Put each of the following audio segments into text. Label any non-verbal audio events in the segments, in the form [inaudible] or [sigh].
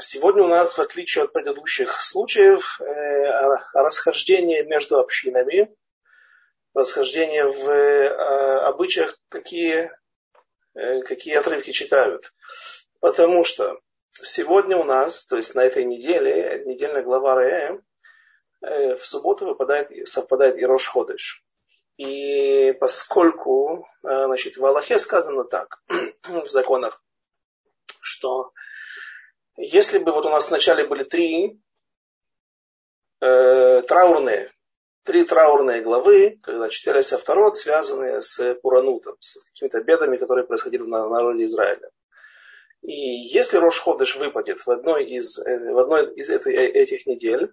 Сегодня у нас, в отличие от предыдущих случаев, расхождение между общинами, расхождение в обычаях, какие, какие отрывки читают. Потому что сегодня у нас, то есть на этой неделе, недельная глава Ре, в субботу выпадает, совпадает и Рош Ходыш. И поскольку значит, в Аллахе сказано так, [clears throat] в законах, что если бы вот у нас вначале были три э, траурные, три траурные главы, когда читались авторот, связанные с Пуранутом, с какими-то бедами, которые происходили на народе Израиля. И если Рош Ходыш выпадет в одной из, э, в одной из этой, э, этих недель,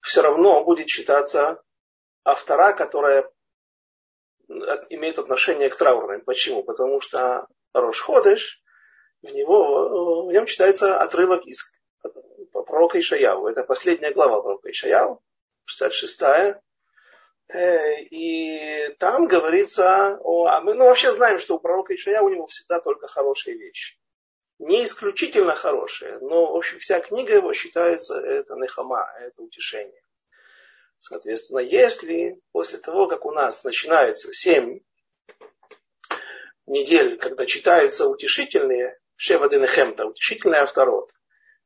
все равно будет читаться автора, которая имеет отношение к траурным. Почему? Потому что Рош Ходыш в, него, в нем читается отрывок из пророка Ишаяу. Это последняя глава пророка Ишаяу, 66 э, и там говорится о... А мы ну, вообще знаем, что у пророка Ишая у него всегда только хорошие вещи. Не исключительно хорошие, но в общем вся книга его считается это нехама, это утешение. Соответственно, если после того, как у нас начинается семь недель, когда читаются утешительные Шева Денехемта, утешительный авторот,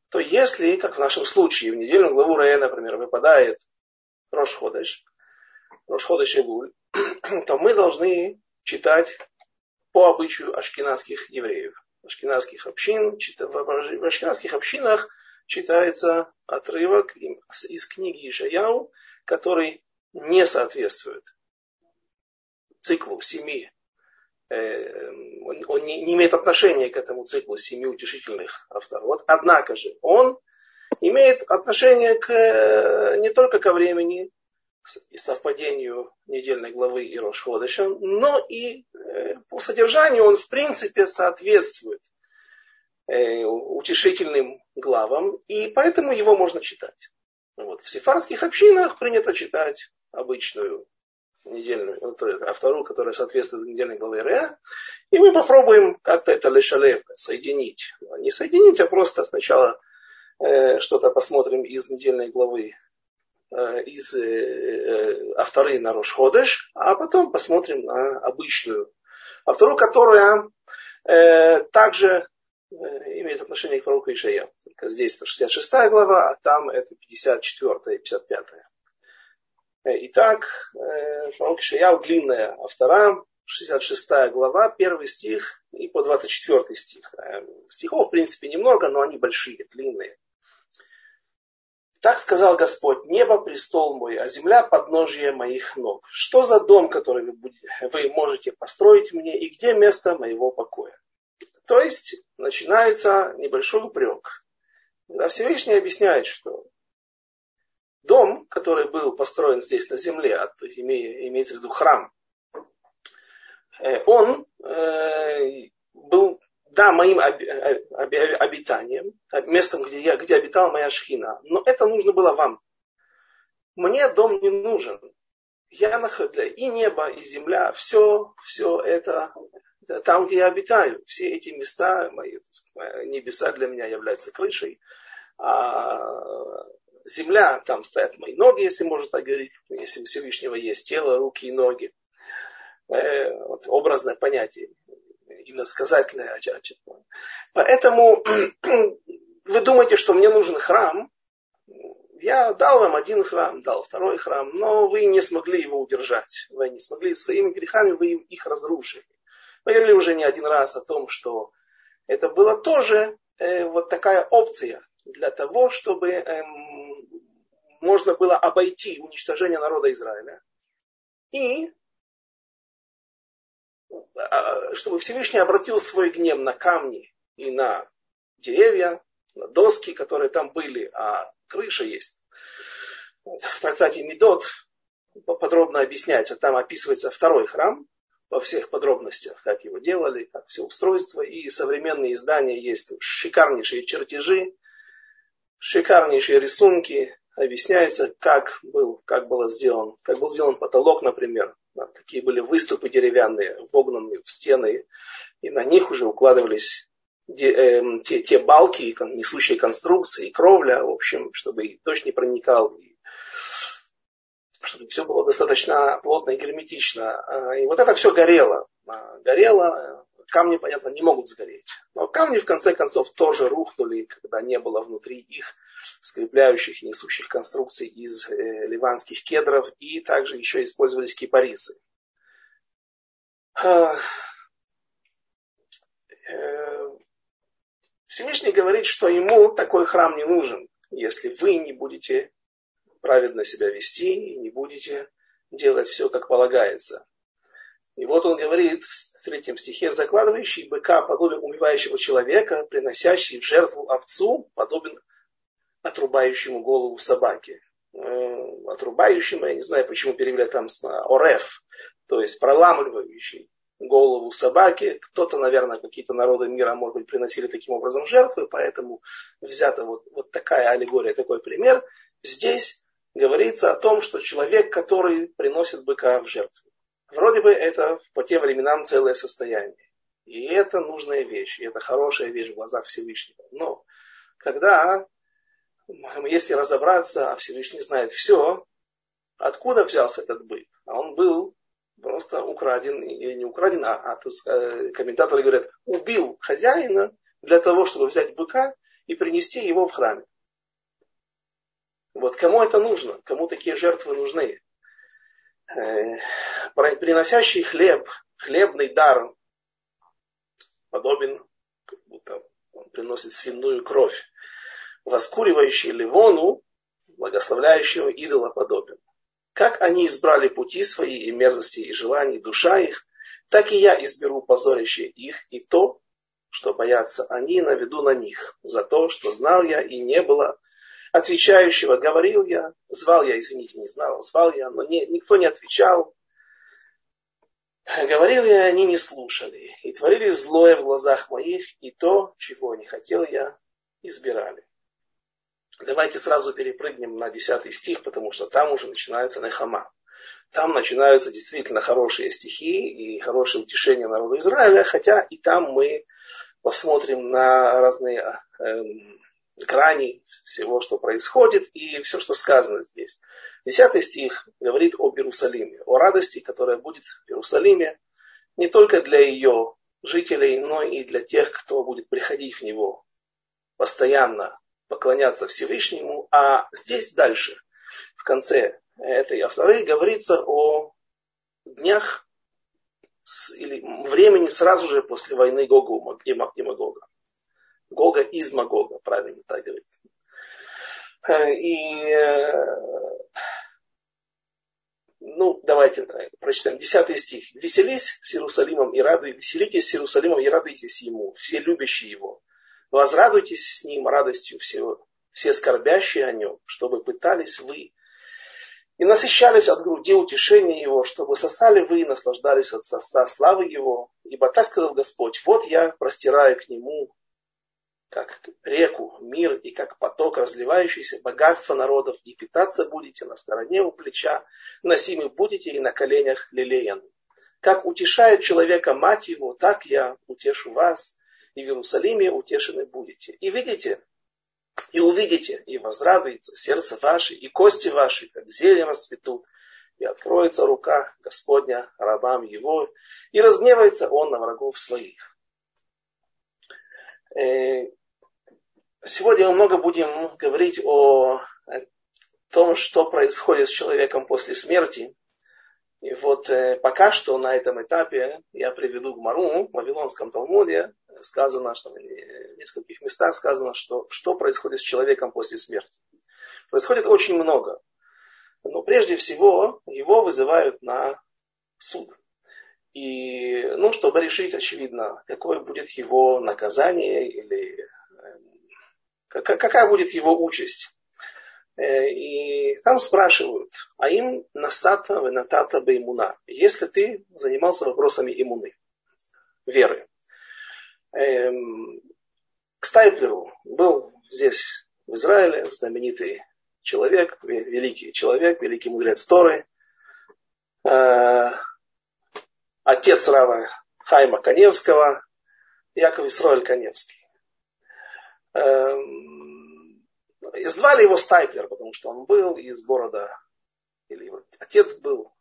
то если, как в нашем случае, в недельную главу Рея, например, выпадает Рошходыш, Рошходыш и Гуль, [clears throat] то мы должны читать по обычаю ашкенадских евреев, ашкенадских общин. В ашкенадских общинах читается отрывок из книги Ишаяу, который не соответствует циклу семи Э, он не, не имеет отношения к этому циклу семи утешительных авторов. Однако же он имеет отношение к, э, не только ко времени и совпадению недельной главы и Рошходыша, но и э, по содержанию он в принципе соответствует утешительным главам, и поэтому его можно читать. Вот. В сефарских общинах принято читать обычную недельную, а вторую, которая соответствует недельной главе Реа. И мы попробуем как-то это лешалев, соединить. Не соединить, а просто сначала э, что-то посмотрим из недельной главы, э, из э, э, авторы на Рошходеш, а потом посмотрим на обычную автору, которая э, также э, имеет отношение к пророку Ишая. Только здесь 66 глава, а там это 54 и 55. Э, итак, пророк Ишаяу длинная автора, 66 глава, первый стих и по 24 стих. Э, стихов, в принципе, немного, но они большие, длинные. Так сказал Господь, небо престол мой, а земля подножие моих ног. Что за дом, который вы можете построить мне, и где место моего покоя? То есть начинается небольшой упрек. Когда Всевышний объясняет, что дом, который был построен здесь на земле, то есть имеется в виду храм, э, он э, был, да, моим обитанием, местом, где, я, где обитала моя шхина, но это нужно было вам. Мне дом не нужен. Я нахожу и небо, и земля, все, все это там, где я обитаю. Все эти места, мои небеса для меня являются крышей. А земля, там стоят мои ноги, если можно так говорить, если у Всевышнего есть тело, руки и ноги. Э, вот, образное понятие, иносказательное. Поэтому [clears throat] вы думаете, что мне нужен храм, я дал вам один храм, дал второй храм, но вы не смогли его удержать. Вы не смогли своими грехами, вы их разрушили. Мы говорили уже не один раз о том, что это была тоже э, вот такая опция для того, чтобы эм, можно было обойти уничтожение народа Израиля. И а, чтобы Всевышний обратил свой гнев на камни и на деревья, на доски, которые там были, а крыша есть. В трактате Медот подробно объясняется, там описывается второй храм во всех подробностях, как его делали, как все устройство. И современные издания есть шикарнейшие чертежи, шикарнейшие рисунки, объясняется, как, был, как было сделан, как был сделан потолок, например. Да, такие были выступы деревянные, вогнанные в стены, и на них уже укладывались эм, те, те балки, несущие конструкции, кровля, в общем, чтобы и дождь не проникал, и чтобы все было достаточно плотно и герметично. А, и вот это все горело. А, горело, камни, понятно, не могут сгореть. Но камни, в конце концов, тоже рухнули, когда не было внутри их скрепляющих и несущих конструкций из э, ливанских кедров, и также еще использовались кипарисы. А, э, Всевышний говорит, что ему такой храм не нужен, если вы не будете праведно себя вести и не будете делать все, как полагается. И вот он говорит в третьем стихе, закладывающий быка подобен умывающего человека, приносящий в жертву овцу, подобен отрубающему голову собаки. Э, отрубающему, я не знаю, почему перевели там ореф, то есть проламывающий голову собаки. Кто-то, наверное, какие-то народы мира, может быть, приносили таким образом жертвы, поэтому взята вот, вот такая аллегория, такой пример. Здесь говорится о том, что человек, который приносит быка в жертву. Вроде бы это по тем временам целое состояние. И это нужная вещь, и это хорошая вещь в глазах Всевышнего. Но когда, если разобраться, а Всевышний знает все, откуда взялся этот бык? А он был просто украден, или не украден, а, а тут, э, комментаторы говорят, убил хозяина для того, чтобы взять быка и принести его в храме. Вот кому это нужно? Кому такие жертвы нужны? Э, приносящий хлеб, хлебный дар, подобен, как будто он приносит свиную кровь. Воскуривающий Ливону, благословляющего идола подобен. Как они избрали пути свои и мерзости и желаний душа их, так и я изберу позорящие их и то, что боятся они, наведу на них, за то, что знал я и не было отвечающего. Говорил я, звал я, извините, не знал, звал я, но не, никто не отвечал. Говорил я, они не слушали, и творили злое в глазах моих, и то, чего не хотел я, избирали. Давайте сразу перепрыгнем на 10 стих, потому что там уже начинается Нехама. Там начинаются действительно хорошие стихи и хорошее утешение народу Израиля, хотя и там мы посмотрим на разные эм, грани всего, что происходит, и все, что сказано здесь. Десятый стих говорит об Иерусалиме, о радости, которая будет в Иерусалиме, не только для ее жителей, но и для тех, кто будет приходить в него постоянно поклоняться Всевышнему. А здесь дальше, в конце этой авторы, говорится о днях или времени сразу же после войны Гога и Магога. Гога из Магога, правильно так говорить. Э, и э, ну, давайте прочитаем. Десятый стих. «Веселись с Иерусалимом и радуйтесь, веселитесь с Иерусалимом и радуйтесь ему, все любящие его. Возрадуйтесь с ним радостью всего, все скорбящие о нем, чтобы пытались вы и насыщались от груди утешения его, чтобы сосали вы и наслаждались от соста славы его. Ибо так сказал Господь, вот я простираю к нему как реку, мир и как поток разливающийся, богатство народов, и питаться будете на стороне у плеча, носимы будете и на коленях лелеян. Как утешает человека мать его, так я утешу вас, и в Иерусалиме утешены будете. И видите, и увидите, и возрадуется сердце ваше, и кости ваши, как зелень расцветут, и откроется рука Господня рабам его, и разгневается он на врагов своих. Э, Сегодня мы много будем говорить о том, что происходит с человеком после смерти. И вот э, пока что на этом этапе я приведу к Мару, в Вавилонском Талмуде, сказано, что в нескольких местах сказано, что, что происходит с человеком после смерти. Происходит очень много. Но прежде всего его вызывают на суд. И, ну, чтобы решить, очевидно, какое будет его наказание или какая будет его участь. Э, и там спрашивают, а им насата венатата беймуна, если ты занимался вопросами иммуны, веры. Эм, к Стайплеру был здесь, в Израиле, знаменитый человек, великий человек, великий мудрец Торы, э, отец Рава Хайма Каневского, Яков Исроэль Каневский. Эм, звали его Стайплер, потому что он был из города, или его отец был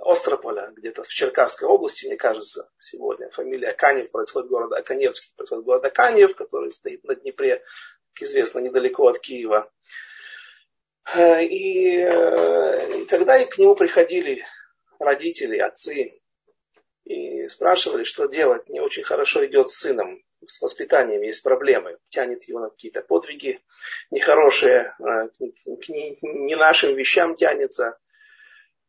Острополя, где-то в Черкасской области, мне кажется, сегодня. Фамилия Канев происходит города Аканевский, происходит город Аканев, который стоит на Днепре, как известно, недалеко от Киева. И, э, и когда к нему приходили родители, отцы, и спрашивали, что делать, не очень хорошо идет с сыном, с воспитанием есть проблемы, тянет его на какие-то подвиги нехорошие, э, к не нашим вещам тянется.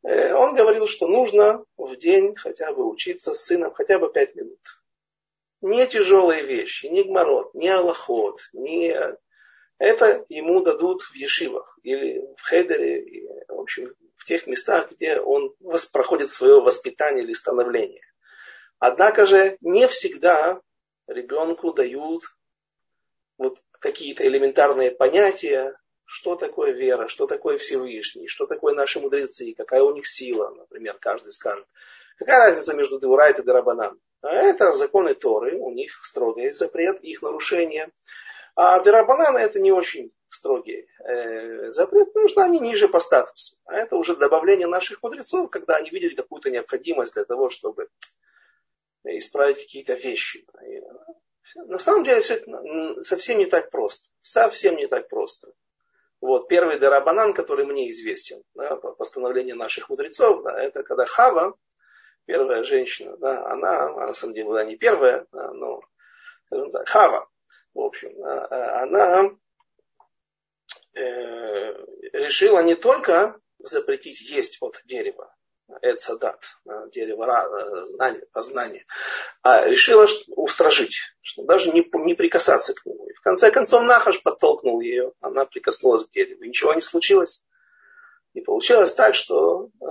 Он говорил, что нужно в день хотя бы учиться с сыном хотя бы пять минут. Не тяжелые вещи, не гморот, не аллахот, не это ему дадут в ешивах или в хедере, в общем, в тех местах, где он проходит свое воспитание или становление. Однако же не всегда ребенку дают вот какие-то элементарные понятия, что такое вера, что такое Всевышний, что такое наши мудрецы, какая у них сила, например, каждый скажет. Какая разница между Деурайт и Дарабанан? А это законы Торы, у них строгий запрет, их нарушение – а Дерабанана это не очень строгий э, запрет, потому что они ниже по статусу. А это уже добавление наших мудрецов, когда они видели какую-то необходимость для того, чтобы исправить какие-то вещи. И, на самом деле все совсем не так просто. Совсем не так просто. Вот, первый Дарабанан, который мне известен, да, по постановлению наших мудрецов, да, это когда Хава, первая женщина, да, она, она на самом деле была не первая, да, но так, Хава, в общем, а, а, она э, решила не только запретить есть от дерева, Эцадат, дерево знания, познания, а решила устражить, что даже не, не прикасаться к нему. И в конце концов Нахаш подтолкнул ее, она прикоснулась к дереву, ничего не случилось. И получилось так, что э,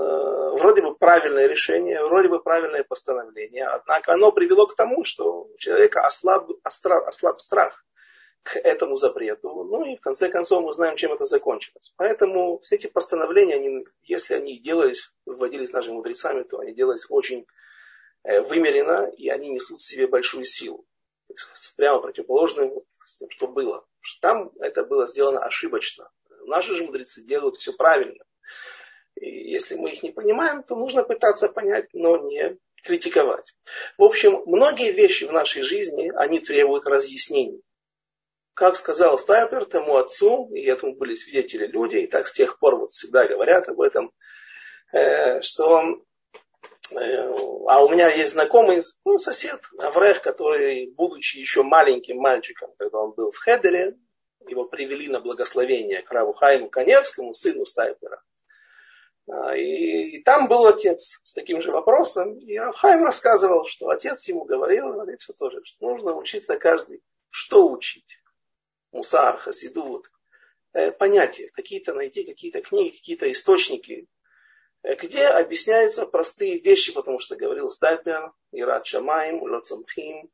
вроде бы правильное решение, вроде бы правильное постановление, однако оно привело к тому, что у человека ослаб, ослаб, ослаб страх к этому запрету. Ну и в конце концов мы знаем, чем это закончилось. Поэтому все эти постановления, они, если они делались, вводились нашими мудрецами, то они делались очень э, вымеренно, и они несут в себе большую силу. Прямо противоположным с тем, что было. Там это было сделано ошибочно. Наши же мудрецы делают все правильно. И если мы их не понимаем, то нужно пытаться понять, но не критиковать. В общем, многие вещи в нашей жизни, они требуют разъяснений. Как сказал Стайпер тому отцу, и этому были свидетели люди, и так с тех пор вот всегда говорят об этом, э, что э, а у меня есть знакомый ну, сосед, Аврех, который, будучи еще маленьким мальчиком, когда он был в Хедере, его привели на благословение к Раву Хайму Коневскому, сыну Стайпера. А, и, и там был отец с таким же вопросом. И Равхайм рассказывал, что отец ему говорил, говорит все тоже, что нужно учиться каждый, что учить. Мусар, Хасидут, э, понятия, какие-то найти, какие-то книги, какие-то источники, э, где объясняются простые вещи, потому что говорил Стайпер, Ират Шамаем, Лоцамхим,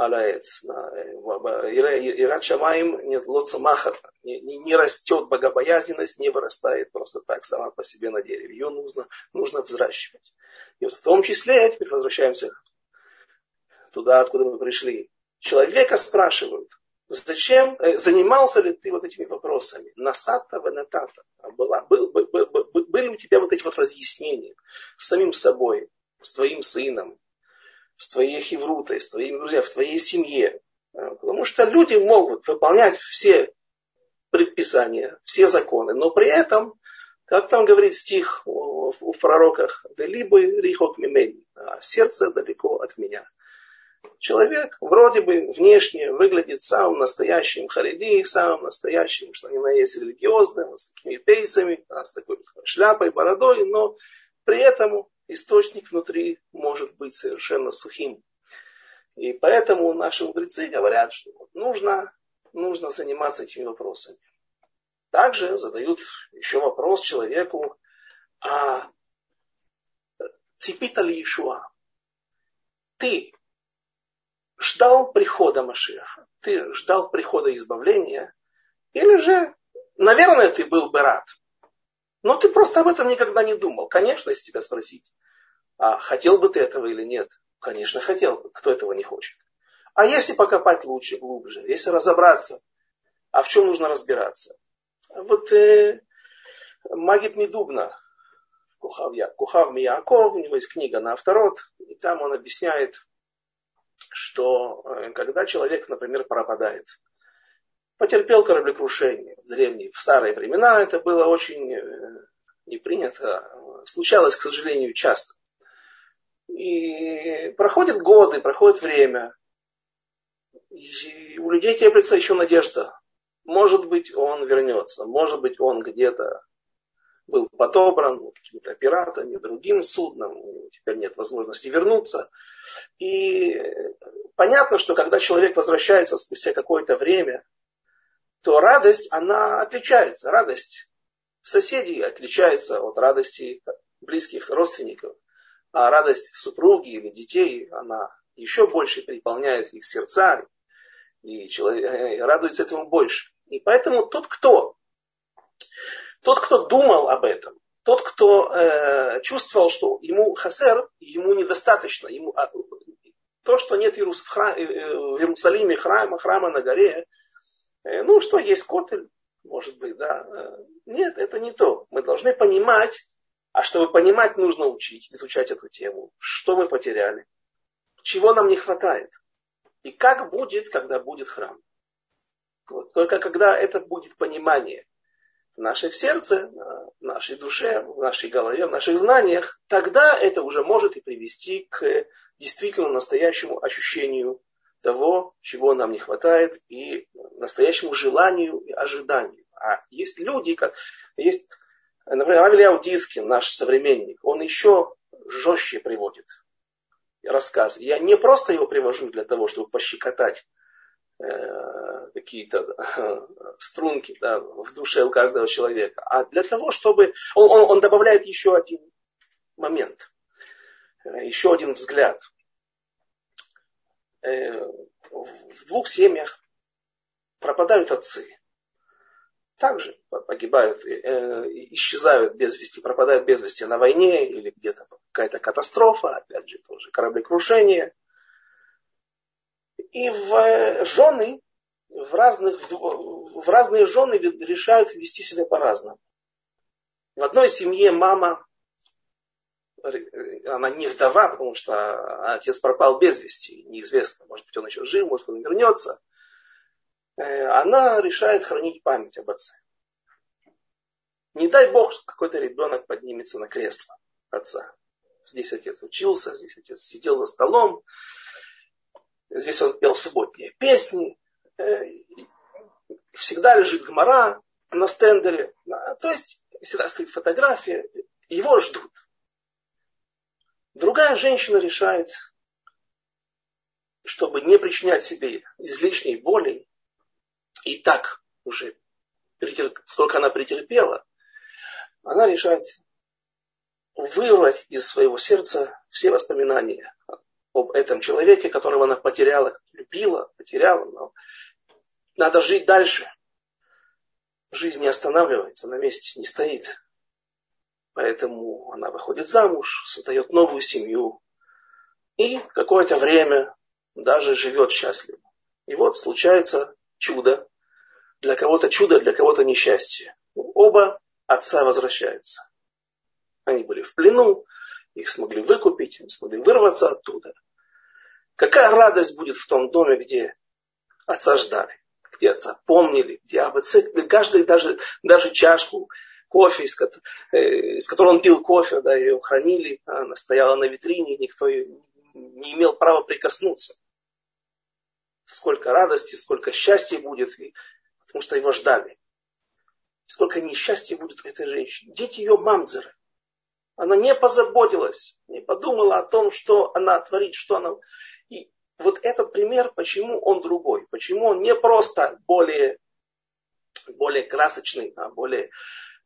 Алаец. Ират Шамаем нет лоцамахат, не, не, не растет богобоязненность, не вырастает просто так сама по себе на дереве. Ее нужно, нужно взращивать. И вот в том числе, теперь возвращаемся туда, откуда мы пришли. Человека спрашивают, зачем, э, занимался ли ты вот этими вопросами? Насата ванатата. Была, был, был, был, были у тебя вот эти вот разъяснения с самим собой, с твоим сыном, с твоей хеврутой, с твоими друзьями, в твоей семье. А, потому что люди могут выполнять все предписания, все законы, но при этом, как там говорит стих в пророках, либо рихок мимени, а сердце далеко от меня. Человек вроде бы внешне выглядит самым настоящим хариди, самым настоящим, что ни на есть религиозным, с такими пейсами, с такой шляпой, бородой, но при этом источник внутри может быть совершенно сухим. И поэтому наши мудрецы говорят, что нужно, нужно заниматься этими вопросами. Также задают еще вопрос человеку, а цепита ли Ишуа? Ты ждал прихода Машиаха, ты ждал прихода избавления, или же, наверное, ты был бы рад, но ты просто об этом никогда не думал. Конечно, если тебя спросить, а хотел бы ты этого или нет? Конечно, хотел бы. Кто этого не хочет? А если покопать лучше, глубже, если разобраться, А в чем нужно разбираться? Вот э, Магит Медубна, Кухав, Кухав Мияков, у него есть книга на авторот, и там он объясняет, что э, когда человек, например, пропадает, потерпел кораблекрушение в древние, в старые времена, это было очень э, не принято, случалось, к сожалению, часто. И проходят годы, проходит время, и у людей теплится еще надежда. Может быть, он вернется, может быть, он где-то был подобран какими-то пиратами, другим судном, теперь нет возможности вернуться. И понятно, что когда человек возвращается спустя какое-то время, то радость, она отличается. Радость соседей отличается от радости близких родственников. А радость супруги или детей, она еще больше переполняет их сердца, и человек радуется этому больше. И поэтому тот, кто тот, кто думал об этом, тот, кто э, чувствовал, что ему хасер, ему недостаточно, ему, а, то, что нет в, храм, э, э, в Иерусалиме храма, храма на горе, э, ну что, есть котель, может быть, да. Э, нет, это не то. Мы должны понимать, а чтобы понимать, нужно учить, изучать эту тему. Что мы потеряли, чего нам не хватает. И как будет, когда будет храм. Вот. Только когда это будет понимание, в нашем сердце, в нашей душе, в нашей голове, в наших знаниях, тогда это уже может и привести к действительно настоящему ощущению того, чего нам не хватает, и настоящему желанию и ожиданию. А есть люди, как есть, например, Равиль Дискин, наш современник, он еще жестче приводит рассказ. Я не просто его привожу для того, чтобы пощекотать Э, какие-то э, [laughs] струнки да, в душе у каждого человека, а для того, чтобы... Он, он, он добавляет еще один момент, э, еще один взгляд. В двух семьях пропадают отцы. Также погибают, исчезают без вести, пропадают без вести на войне или где-то какая-то катастрофа, опять же, тоже кораблекрушение – и в э, жены, в, разных, в разные жены решают вести себя по-разному. В одной семье мама, она не вдова, потому что отец пропал без вести, неизвестно, может быть он еще жив, может он вернется. Э, она решает хранить память об отце. Не дай бог, какой-то ребенок поднимется на кресло отца. Здесь отец учился, здесь отец сидел за столом, Здесь он пел субботние песни. Э, всегда лежит гмора на стендере. То есть всегда стоит фотография. Его ждут. Другая женщина решает, чтобы не причинять себе излишней боли, и так уже, сколько она претерпела, она решает вырвать из своего сердца все воспоминания об этом человеке, которого она потеряла, любила, потеряла. Но надо жить дальше. Жизнь не останавливается, на месте не стоит. Поэтому она выходит замуж, создает новую семью. И какое-то время даже живет счастливо. И вот случается чудо. Для кого-то чудо, для кого-то несчастье. Оба отца возвращаются. Они были в плену, их смогли выкупить, смогли вырваться оттуда. Какая радость будет в том доме, где отца ждали, где отца помнили, где об каждый даже, даже чашку кофе, из, э, из которой он пил кофе, да, ее хранили, она стояла на витрине, никто не имел права прикоснуться. Сколько радости, сколько счастья будет, потому что его ждали. Сколько несчастья будет у этой женщины. Дети ее мамзеры. Она не позаботилась, не подумала о том, что она творит, что она... И вот этот пример, почему он другой, почему он не просто более, более красочный, а более...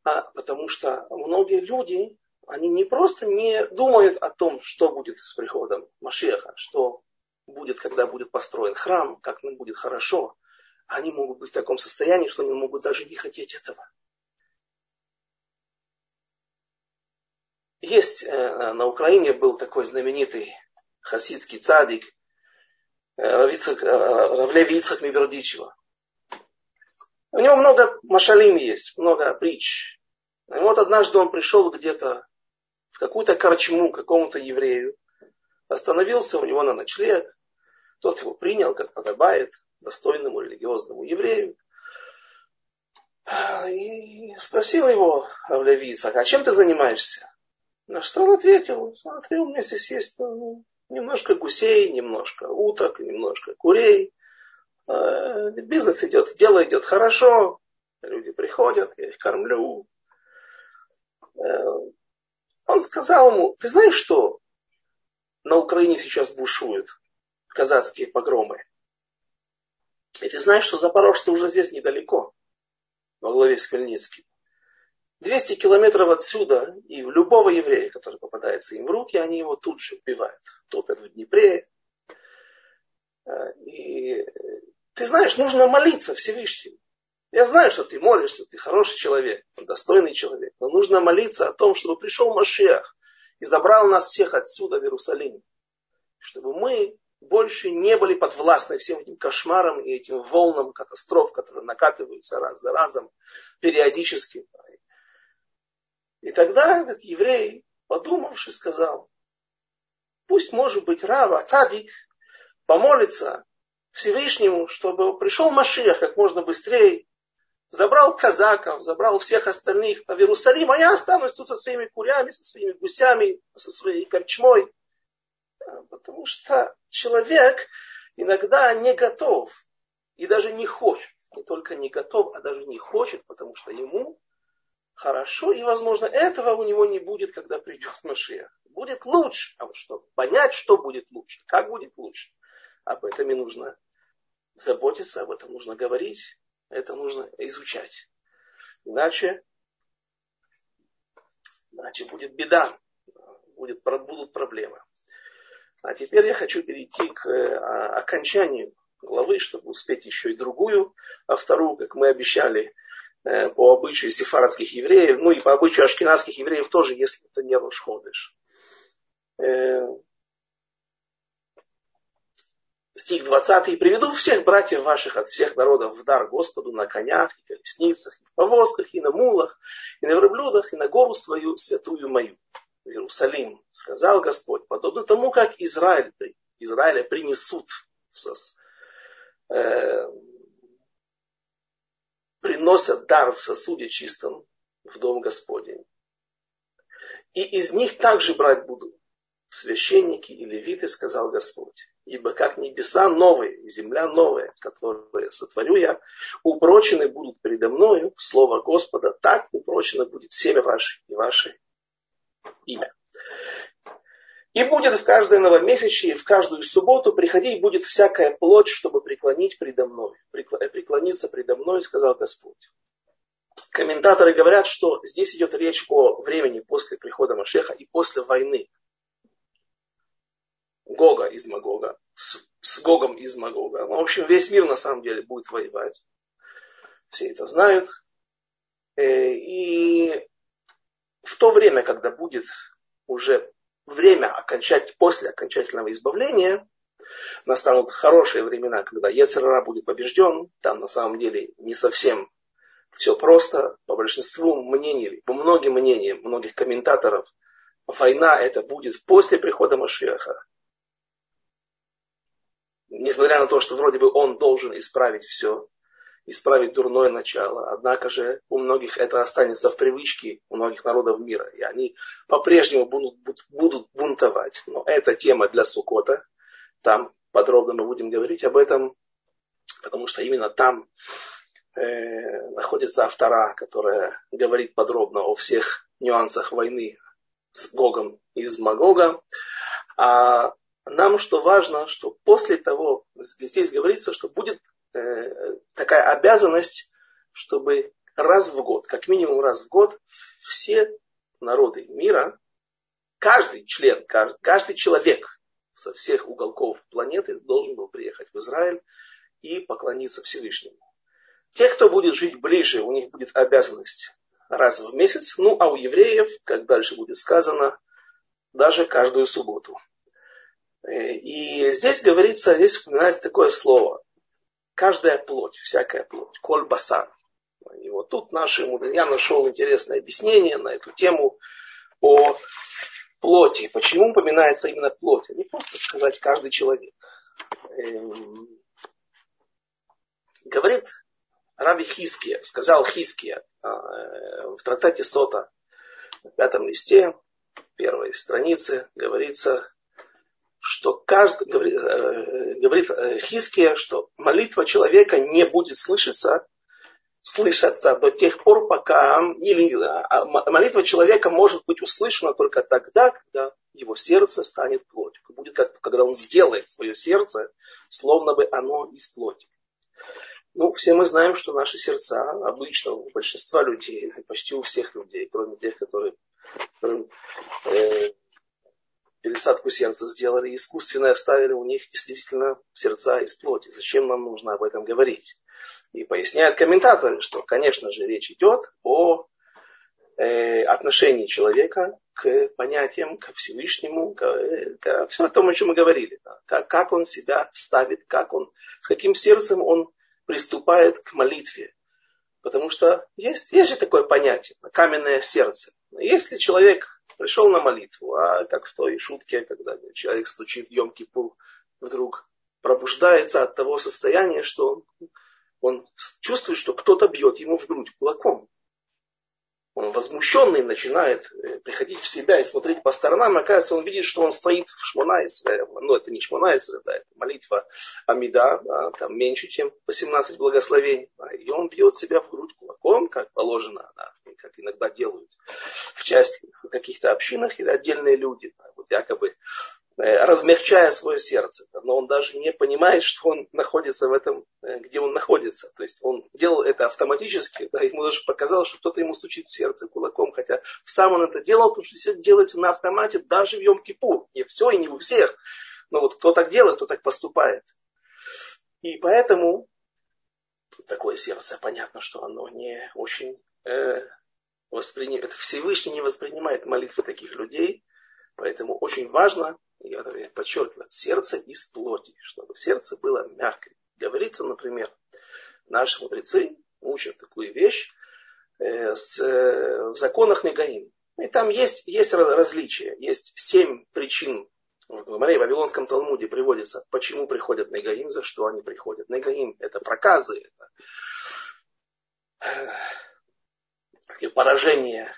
А, потому что многие люди, они не просто не думают о том, что будет с приходом Машеха, что будет, когда будет построен храм, как нам будет хорошо. Они могут быть в таком состоянии, что они могут даже не хотеть этого. Есть э, на Украине был такой знаменитый хасидский цадик э, Равлеви Ицхак Мибердичева. У него много машалим есть, много притч. И вот однажды он пришел где-то в какую-то корчму какому-то еврею, остановился у него на ночлег, тот его принял, как подобает, достойному религиозному еврею. И спросил его Авлявиса, а чем ты занимаешься? На что он ответил, смотри, у меня здесь есть ну, немножко гусей, немножко уток, немножко курей. Э, бизнес идет, дело идет хорошо, люди приходят, я их кормлю. Э, он сказал ему, ты знаешь, что на Украине сейчас бушуют казацкие погромы? И ты знаешь, что запорожцы уже здесь недалеко, во главе с Хмельницким. 200 километров отсюда, и любого еврея, который попадается им в руки, они его тут же убивают. Топят в Днепре. Э, и ты знаешь, нужно молиться Всевышнему. Я знаю, что ты молишься, ты хороший человек, достойный человек. Но нужно молиться о том, чтобы пришел Машиах и забрал нас всех отсюда в Иерусалим. Чтобы мы больше не были подвластны всем этим кошмарам и этим волнам катастроф, которые накатываются раз за разом, периодически. И тогда этот еврей, подумавший, сказал, пусть, может быть, Рава, Цадик, помолится Всевышнему, чтобы пришел Машиах как можно быстрее, забрал казаков, забрал всех остальных в Иерусалим, а я останусь тут со своими курями, со своими гусями, со своей корчмой. Потому что человек иногда не готов и даже не хочет. Не только не готов, а даже не хочет, потому что ему хорошо, и, возможно, этого у него не будет, когда придет Машиах. Будет лучше. А вот что? Понять, что будет лучше, как будет лучше. Об этом и нужно заботиться, об этом нужно говорить, это нужно изучать. Иначе, иначе будет беда, будет, будут проблемы. А теперь я хочу перейти к э, окончанию главы, чтобы успеть еще и другую, а вторую, как мы обещали, по обычаю сефарадских евреев, ну и по обычаю ашкенадских евреев тоже, если это не Рошходыш. Э, стих 20. «И приведу всех братьев ваших от всех народов в дар Господу на конях, и колесницах, и в повозках, и на мулах, и на верблюдах, и на гору свою, святую мою, в Иерусалим, сказал Господь, подобно тому, как Израиль, Израиля принесут э, приносят дар в сосуде чистом в дом Господень. И из них также брать буду священники и левиты, сказал Господь. Ибо как небеса новые земля новая, которые сотворю я, упрочены будут передо мною слово Господа, так упрочено будет семя ваше и ваше имя. И будет в каждое новомесячье в каждую субботу приходить будет всякая плоть, чтобы преклонить предо мной. Преклониться предо мной, сказал Господь. Комментаторы говорят, что здесь идет речь о времени после прихода Машеха и после войны. Гога из Магога, с, с Гогом из Магога. Ну, в общем, весь мир на самом деле будет воевать. Все это знают. Э, и в то время, когда будет уже время окончать, после окончательного избавления, настанут хорошие времена, когда Ецерара будет побежден. Там на самом деле не совсем все просто. По большинству мнений, по многим мнениям, многих комментаторов, война это будет после прихода Машиаха. Несмотря на то, что вроде бы он должен исправить все, исправить дурное начало. Однако же у многих это останется в привычке, у многих народов мира. И они по-прежнему будут, будут бунтовать. Но это тема для Сукота. Там подробно мы будем говорить об этом, потому что именно там э, находится автора, которая говорит подробно о всех нюансах войны с Гогом и с Магогом. А нам что важно, что после того, здесь говорится, что будет такая обязанность, чтобы раз в год, как минимум раз в год, все народы мира, каждый член, каждый человек со всех уголков планеты должен был приехать в Израиль и поклониться Всевышнему. Те, кто будет жить ближе, у них будет обязанность раз в месяц, ну а у евреев, как дальше будет сказано, даже каждую субботу. Э, и здесь говорится, здесь упоминается такое слово, каждая плоть, всякая плоть, коль басан, Вот тут наши, я нашел интересное объяснение на эту тему о плоти. Почему упоминается именно плоть? Не просто сказать каждый человек. Эм, говорит Раби Хиския, сказал Хиския э, в трактате Сота, на пятом листе, первой странице, говорится, что каждый, говорит, э, говорит э, Хиския, что молитва человека не будет слышаться, слышаться до тех пор, пока или, а, молитва человека может быть услышана только тогда, когда его сердце станет плотью. Будет как, когда он сделает свое сердце, словно бы оно из плоти. Ну, все мы знаем, что наши сердца обычно у большинства людей, [laughs] почти у всех людей, кроме тех, которые, которым э, пересадку сердца сделали, искусственно оставили у них действительно сердца из плоти. Зачем нам нужно об этом говорить? И поясняют комментаторы, что, конечно же, речь идет о э, отношении человека к понятиям, к Всевышнему, к, э, к все тому, о чем мы говорили. Да? Как, как он себя ставит, как он, с каким сердцем он приступает к молитве. Потому что есть, есть же такое понятие, каменное сердце. Если человек пришел на молитву, а как в той шутке, когда человек стучит в емкий пул, вдруг пробуждается от того состояния, что он, он чувствует, что кто-то бьет ему в грудь кулаком он возмущенный начинает э, приходить в себя и смотреть по сторонам, и оказывается, он видит, что он стоит в Шмонайсре. Ну, это не Шмонайсре, да, это молитва Амида, да, там меньше, чем 18 благословений. Да, и он бьет себя в грудь кулаком, как положено, да, как иногда делают в части в каких-то общинах или отдельные люди. Да, вот якобы размягчая свое сердце. Но он даже не понимает, что он находится в этом, э, где он находится. То есть он делал это автоматически, да, ему даже показалось, что кто-то ему стучит в сердце кулаком. Хотя сам он это делал, потому что все делается на автомате даже в Йом-Кипур. Не все и не у всех. Но вот кто так делает, кто так поступает. И поэтому такое сердце, понятно, что оно не очень э, воспринимает, Всевышний не воспринимает молитвы таких людей, поэтому очень важно я подчеркиваю, сердце из плоти, чтобы сердце было мягкое. Говорится, например, наши мудрецы учат такую вещь э, с, э, в законах Негаим. И там есть, есть различия, есть семь причин. В Марии Вавилонском Талмуде приводится, почему приходят Негаим, за что они приходят. Негаим это проказы, это э, поражение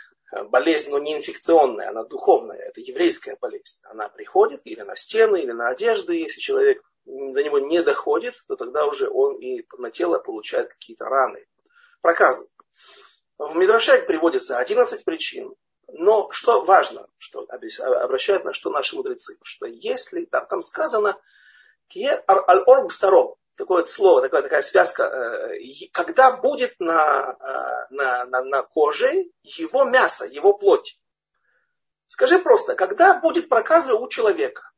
болезнь, но не инфекционная, она духовная, это еврейская болезнь. Она приходит или на стены, или на одежды. Если человек до него не доходит, то тогда уже он и на тело получает какие-то раны, проказы. В Мидрашек приводится 11 причин. Но что важно, что обращают на что наши мудрецы, что если там, там сказано, аль-орб сароб, такое слово, такая, такая связка, э, когда будет на, э, на, на, на коже его мясо, его плоть. Скажи просто, когда будет проказа у человека?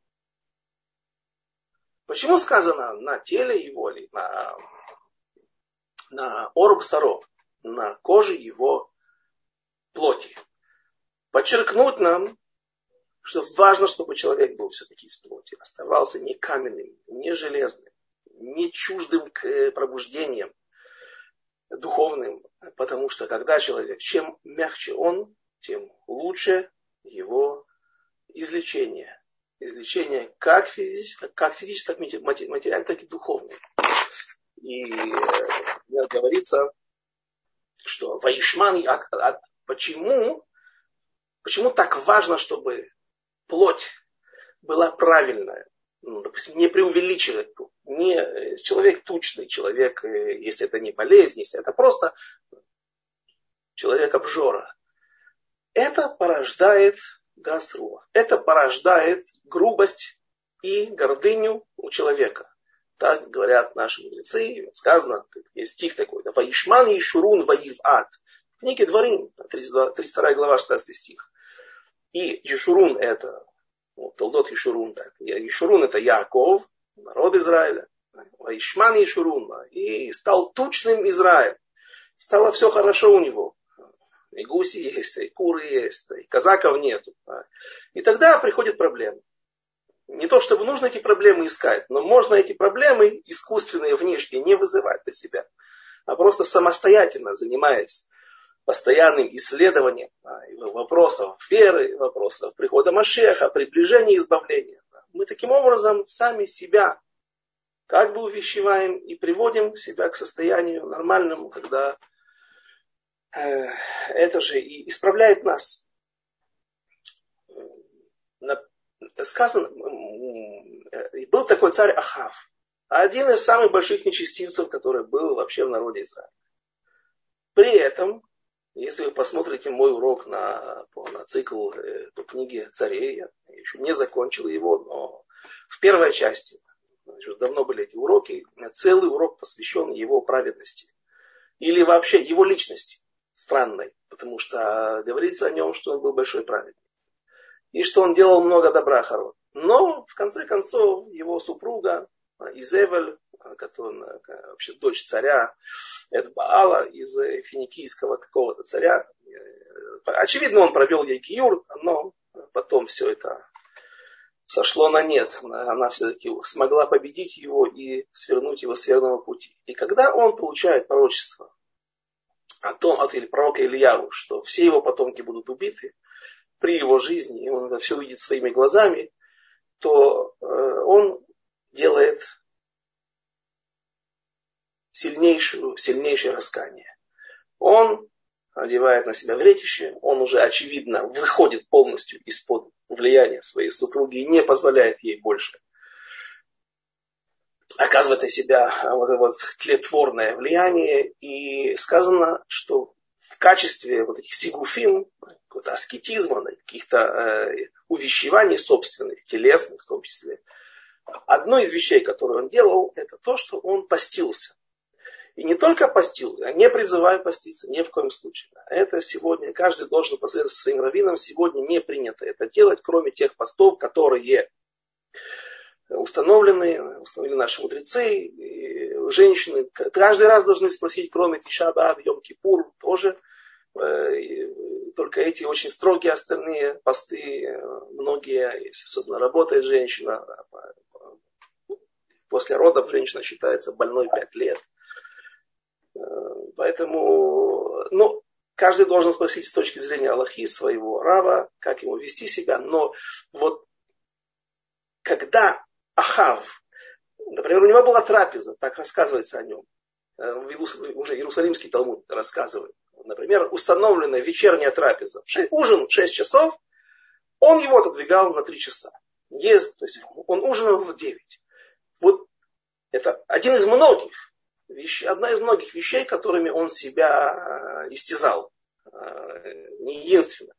Почему сказано на теле его или на, на орб саров, на коже его плоти? Подчеркнуть нам, что важно, чтобы человек был все-таки из плоти, оставался не каменным, не железным не чуждым к э, пробуждениям духовным, потому что когда человек, чем мягче он, тем лучше его излечение. Излечение как физическое, как физическое, так материальное, так и духовное. И э, говорится, что Ваишман, а, а, почему, почему так важно, чтобы плоть была правильная, ну, допустим, не преувеличивать не человек тучный, человек, э, если это не болезнь, если это просто человек обжора. Это порождает газруа. Это порождает грубость и гордыню у человека. Так говорят наши мудрецы. Сказано, есть стих такой. Да, Ваишман и Шурун воив ад. В книге Дворим, 32, 32 глава, 16 стих. И Ешурун это, вот, Толдот Ешурун так. Ешурун это Яков, народ Израиля. Ишман Ишурун. И стал тучным Израиль. Стало все хорошо у него. И гуси есть, и куры есть, и казаков нету. И тогда приходят проблемы. Не то, чтобы нужно эти проблемы искать, но можно эти проблемы искусственные, внешние, не вызывать для себя. а просто самостоятельно занимаясь постоянным исследованием вопросов веры, вопросов прихода Машеха, приближения избавления. Мы таким образом сами себя как бы увещеваем и приводим себя к состоянию нормальному, когда э, это же и исправляет нас. Сказано, был такой царь Ахав, один из самых больших нечестивцев, который был вообще в народе Израиля. При этом если вы посмотрите мой урок на, на цикл э, по книге царей, я еще не закончил его, но в первой части, значит, давно были эти уроки, целый урок посвящен его праведности. Или вообще его личности странной, потому что говорится о нем, что он был большой праведник. И что он делал много добра хорошего. Но, в конце концов, его супруга Изевель которая вообще дочь царя Эдбаала из финикийского какого-то царя. Очевидно, он провел ей киюр, но потом все это сошло на нет. Она все-таки смогла победить его и свернуть его с верного пути. И когда он получает пророчество о том, от пророка Ильяву, что все его потомки будут убиты при его жизни, и он это все увидит своими глазами, то э, он делает сильнейшую, сильнейшее раскание. Он одевает на себя вретище, он уже очевидно выходит полностью из-под влияния своей супруги и не позволяет ей больше оказывать на себя вот это вот тлетворное влияние. И сказано, что в качестве вот этих сигуфим, какого-то аскетизма, каких-то э, увещеваний собственных, телесных в том числе, одно из вещей, которые он делал, это то, что он постился. И не только постил, я не призываю поститься, ни в коем случае. Это сегодня, каждый должен последовать своим раввинам, сегодня не принято это делать, кроме тех постов, которые установлены, установили наши мудрецы, женщины. Каждый раз должны спросить, кроме Тишаба, Йом Кипур, тоже э, только эти очень строгие остальные посты, э, многие, если особенно работает женщина, после родов женщина считается больной пять лет. Поэтому, ну, каждый должен спросить с точки зрения Аллахи своего рава, как ему вести себя. Но вот когда Ахав, например, у него была трапеза, так рассказывается о нем, э, уже Иерусалимский Талмуд рассказывает. Например, установленная вечерняя трапеза, ужин в 6 часов, он его отодвигал на 3 часа. Ест, то есть он ужинал в 9. Вот это один из многих вещь, одна из многих вещей, которыми он себя э, истязал. Э, не единственная.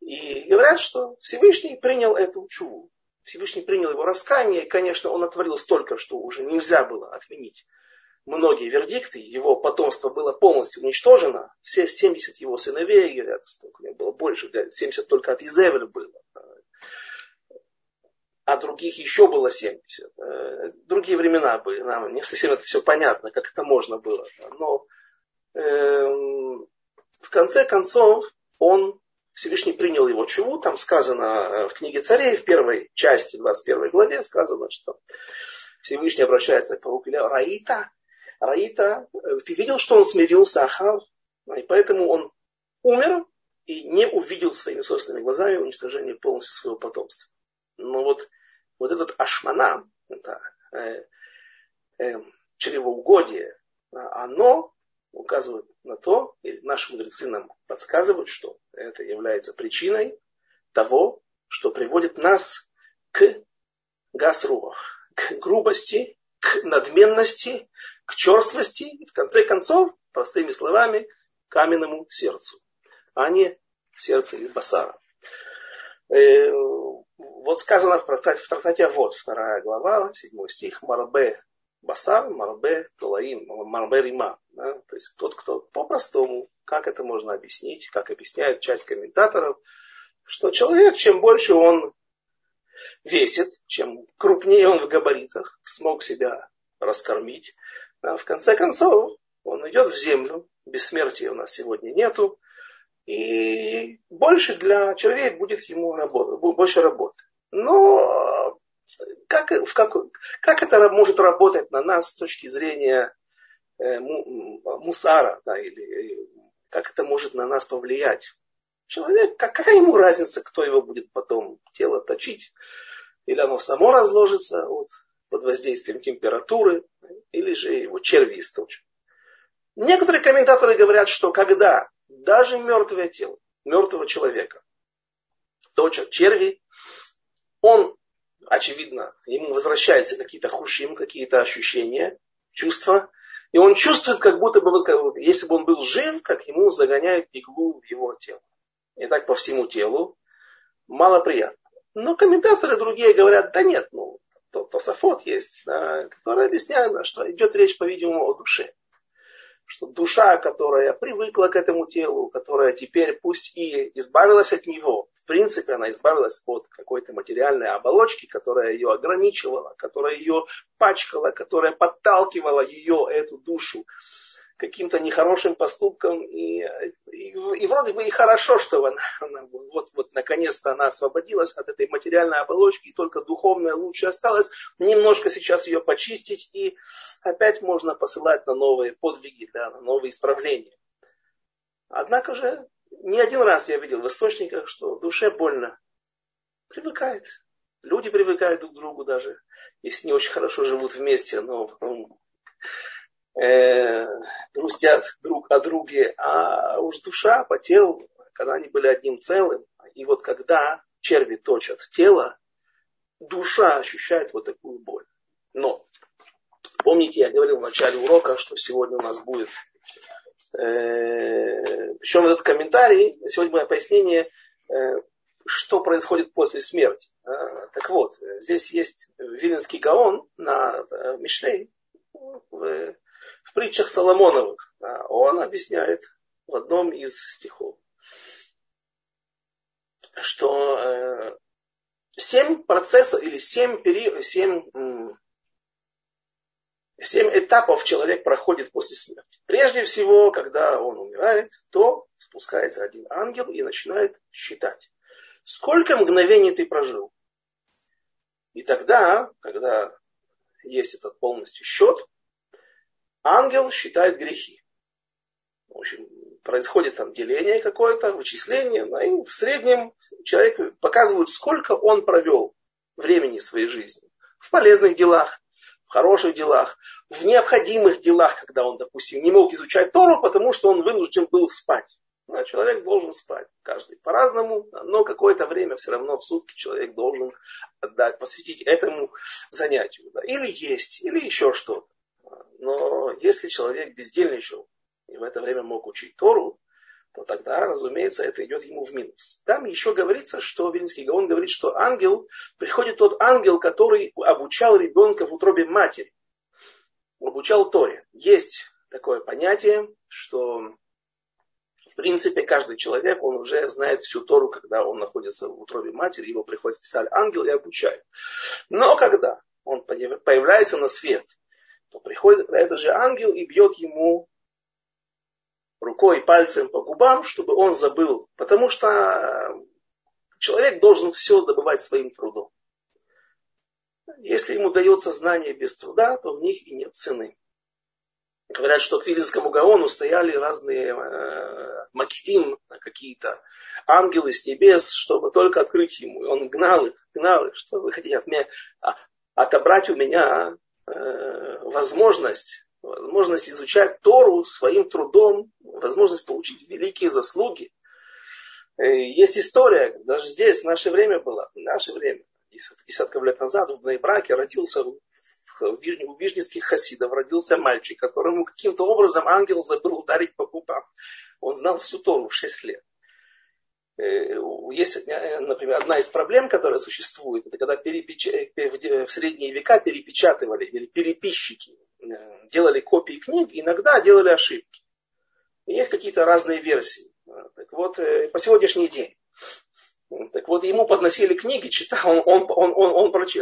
И говорят, что Всевышний принял эту чуву. Всевышний принял его раскаяние. И, конечно, он отворил столько, что уже нельзя было отменить многие вердикты. Его потомство было полностью уничтожено. Все 70 его сыновей, говорят, столько было больше, 70 только от Изевеля было а других еще было 70. Э, другие времена были, нам не совсем это все понятно, как это можно было. Но э, в конце концов он, Всевышний принял его чуву, там сказано э, в книге царей, в первой части, 21 главе сказано, что Всевышний обращается к пророку Раита, Раита, э, ты видел, что он смирился, Ахав, и поэтому он умер и не увидел своими собственными глазами уничтожение полностью своего потомства. Но вот вот этот ашмана, это э, э, чревоугодие, оно указывает на то, и наши мудрецы нам подсказывают, что это является причиной того, что приводит нас к гасруах, к грубости, к надменности, к черствости и, в конце концов, простыми словами, каменному сердцу, а не сердце из басара. Вот сказано в трактате, в трактате вот, вторая глава, седьмой стих, Марбе Басар, Марбе Тулаим, Марбе Рима. Да? То есть тот, кто по-простому, как это можно объяснить, как объясняет часть комментаторов, что человек, чем больше он весит, чем крупнее он в габаритах, смог себя раскормить, да, в конце концов он идет в землю, бессмертия у нас сегодня нету, и больше для червей будет ему работа, больше работы. Но как, в как, как это может работать на нас с точки зрения э, мусара, да, или как это может на нас повлиять. Человек, какая ему разница, кто его будет потом тело точить? Или оно само разложится вот, под воздействием температуры, или же его черви источат. Некоторые комментаторы говорят, что когда даже мертвое тело, мертвого человека, точат черви, он, очевидно, ему возвращаются какие-то хушим, какие-то ощущения, чувства, и он чувствует, как будто бы, вот, если бы он был жив, как ему загоняют иглу в его тело. И так по всему телу. Мало приятно. Но комментаторы другие говорят, да нет, ну, то, Тософот есть, да, который объясняет, что идет речь, по-видимому, о душе что душа, которая привыкла к этому телу, которая теперь пусть и избавилась от него, в принципе она избавилась от какой-то материальной оболочки, которая ее ограничивала, которая ее пачкала, которая подталкивала ее, эту душу, каким-то нехорошим поступкам. И, и, и вроде бы и хорошо, что она, она вот, вот наконец-то она освободилась от этой материальной оболочки, и только духовное лучше осталось. Немножко сейчас ее почистить, и опять можно посылать на новые подвиги, да, на новые исправления. Однако же не один раз я видел в источниках, что душе больно. Привыкает. Люди привыкают друг к другу даже, если не очень хорошо живут вместе, но э, грустят друг о друге, а уж душа по телу, когда они были одним целым, и вот когда черви точат тело, душа ощущает вот такую боль. Но помните, я говорил в начале урока, что сегодня у нас будет э, причем этот комментарий, сегодня мое пояснение, э, что происходит после смерти. Э, так вот, здесь есть Виленский Гаон на э, Мишлей, в притчах Соломоновых. Он объясняет в одном из стихов, что э, семь процессов или семь, пери, семь, семь этапов человек проходит после смерти. Прежде всего, когда он умирает, то спускается один ангел и начинает считать. Сколько мгновений ты прожил? И тогда, когда есть этот полностью счет, ангел считает грехи. В общем, происходит там деление какое-то, вычисление, ну, и в среднем человек показывает, сколько он провел времени своей жизни. В полезных делах, в хороших делах, в необходимых делах, когда он, допустим, не мог изучать Тору, потому что он вынужден был спать. Да, человек должен спать, каждый по-разному, но какое-то время все равно в сутки человек должен отдать, посвятить этому занятию. Да. Или есть, или еще что-то. Но если человек бездельничал и в это время мог учить Тору, то тогда, разумеется, это идет ему в минус. Там еще говорится, что Вильнский Гаон говорит, что ангел, приходит тот ангел, который обучал ребенка в утробе матери, обучал Торе. Есть такое понятие, что в принципе каждый человек, он уже знает всю Тору, когда он находится в утробе матери, его приходит специальный ангел и обучает. Но когда он появляется на свет, то приходит этот же ангел и бьет ему рукой, пальцем по губам, чтобы он забыл. Потому что человек должен все добывать своим трудом. Если ему дается знание без труда, то в них и нет цены. Говорят, что к Вилинскому Гаону стояли разные э, македим, какие-то ангелы с небес, чтобы только открыть ему. И он гнал их, гнал их, что вы хотите от меня, а, отобрать у меня Э, возможность, возможность изучать Тору своим трудом, возможность получить великие заслуги. Э, есть история, даже здесь, в наше время была, в наше время, десятков лет назад в Браке родился у вижницких хасидов родился мальчик, которому каким-то образом ангел забыл ударить по губам. Он знал всю Тору в 6 лет. Э, есть, э, например, одна из проблем, которая существует, это когда перепеч... Э, в средние века перепечатывали, или переписчики делали копии книг, иногда делали ошибки. И есть какие-то разные версии. Так вот, по сегодняшний день. Так вот, ему подносили книги, читал, он, он, он, он, он проч...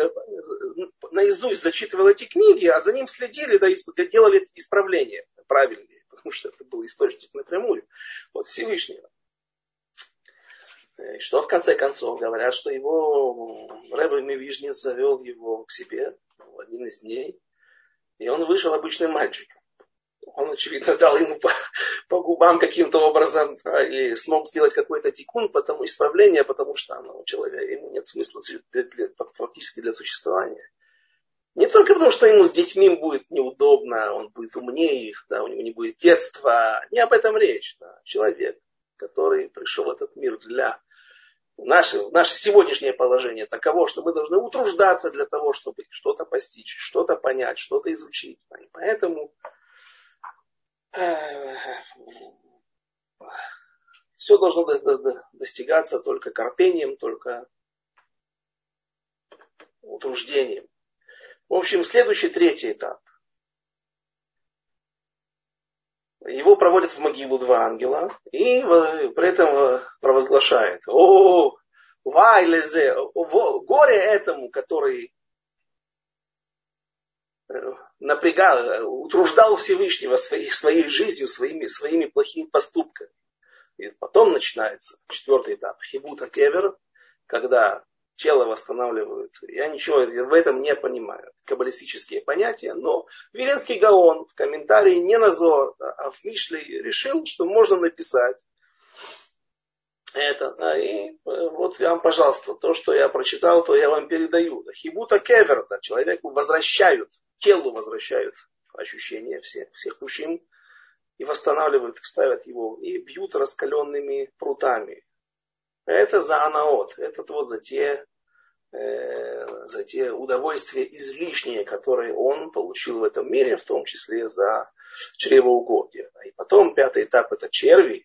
наизусть зачитывал эти книги, а за ним следили, да, делали исправления правильные, потому что это был источник напрямую от Всевышнего. И что в конце концов говорят, что его Рэбе Мивижнец завел его к себе в один из дней, и он вышел обычным мальчиком. он, очевидно, дал ему по, по губам каким-то образом, да, или смог сделать какой-то тикун, потому исправление, потому что оно, у человека, ему нет смысла для, для, фактически для существования. Не только потому, что ему с детьми будет неудобно, он будет умнее их, да, у него не будет детства. Не об этом речь. Да. Человек, который пришел в этот мир для наше, наше сегодняшнее положение таково, что мы должны утруждаться для того, чтобы что-то постичь, что-то понять, что-то изучить. И поэтому э, все должно достигаться только корпением, только утруждением. В общем, следующий, третий этап. Его проводят в могилу два ангела и при этом провозглашает, о, вайлезе, горе этому, который э, напрягал, утруждал Всевышнего своей, своей жизнью, своими, своими плохими поступками. И потом начинается четвертый этап. Хибута кевер, когда тело восстанавливают. Я ничего в этом не понимаю. Каббалистические понятия. Но Виленский Гаон в комментарии не Назор, а в Мишле решил, что можно написать это. И э, вот вам, пожалуйста, то, что я прочитал, то я вам передаю. Хибута кевер, да, человеку возвращают, телу возвращают ощущения всех, всех мужчин и восстанавливают, ставят его и бьют раскаленными прутами. Это за анаот, это вот за те, э, за те удовольствия излишние, которые он получил в этом мире, в том числе за чревоугодие. И потом пятый этап это черви,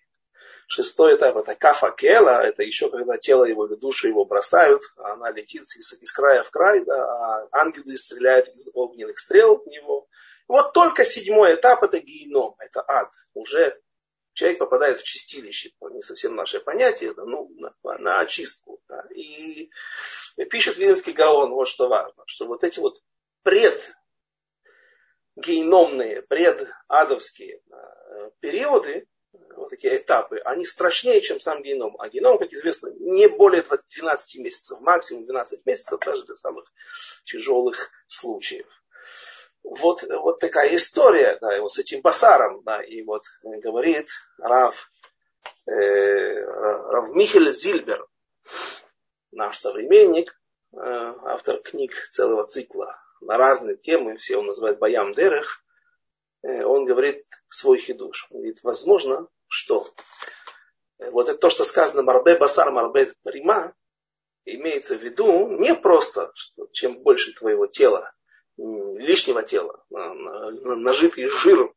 Шестой этап это кафакела, это еще когда тело его, душу его бросают, она летит из, из края в край, да, а ангелы стреляют из огненных стрел в него. Вот только седьмой этап это геном, это ад. Уже человек попадает в чистилище, не совсем наше понятие, да, ну, на, на очистку. Да. И пишет Винский Гаон, вот что важно, что вот эти вот пред гейномные, предадовские да, периоды, вот эти этапы, они страшнее, чем сам геном. А геном, как известно, не более 12 месяцев, максимум 12 месяцев, даже для самых тяжелых случаев вот, вот такая история, да, вот с этим басаром, да, и вот говорит Рав, э, Рав Михель Зильбер, наш современник, э, автор книг целого цикла на разные темы, все он называет Баям Дерех, э, он говорит свой хидуш. Он говорит, возможно, что э, вот это то, что сказано Марбе Басар, Марбе Рима, имеется в виду не просто, что чем больше твоего тела лишнего тела, нажитый жир.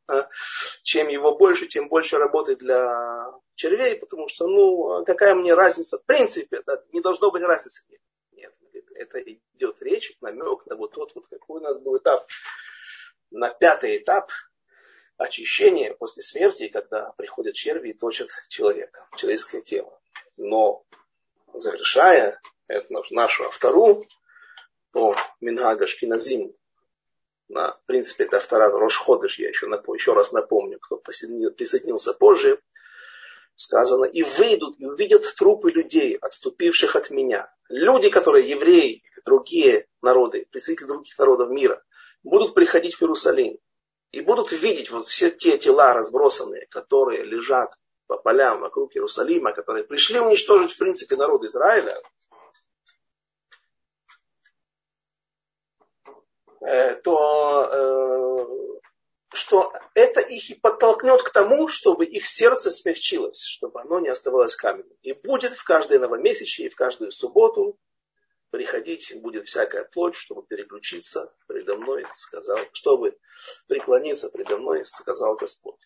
Чем его больше, тем больше работает для червей, потому что, ну, какая мне разница, в принципе, да, не должно быть разницы. Нет, нет, это идет речь, намек на вот тот, вот какой у нас был этап, на пятый этап очищения после смерти, когда приходят черви и точат человека, человеческое тело. Но завершая эту нашу автору по Мингага Шкиназим, на, в принципе, вторая Рошходыш, я еще, еще раз напомню, кто присоединился позже, сказано, и выйдут, и увидят трупы людей, отступивших от меня. Люди, которые евреи, другие народы, представители других народов мира, будут приходить в Иерусалим и будут видеть вот все те тела разбросанные, которые лежат по полям вокруг Иерусалима, которые пришли уничтожить, в принципе, народ Израиля, то э, что это их и подтолкнет к тому, чтобы их сердце смягчилось, чтобы оно не оставалось каменным. И будет в каждое новомесячье и в каждую субботу приходить будет всякая плоть, чтобы переключиться предо мной, сказал, чтобы преклониться предо мной, сказал Господь.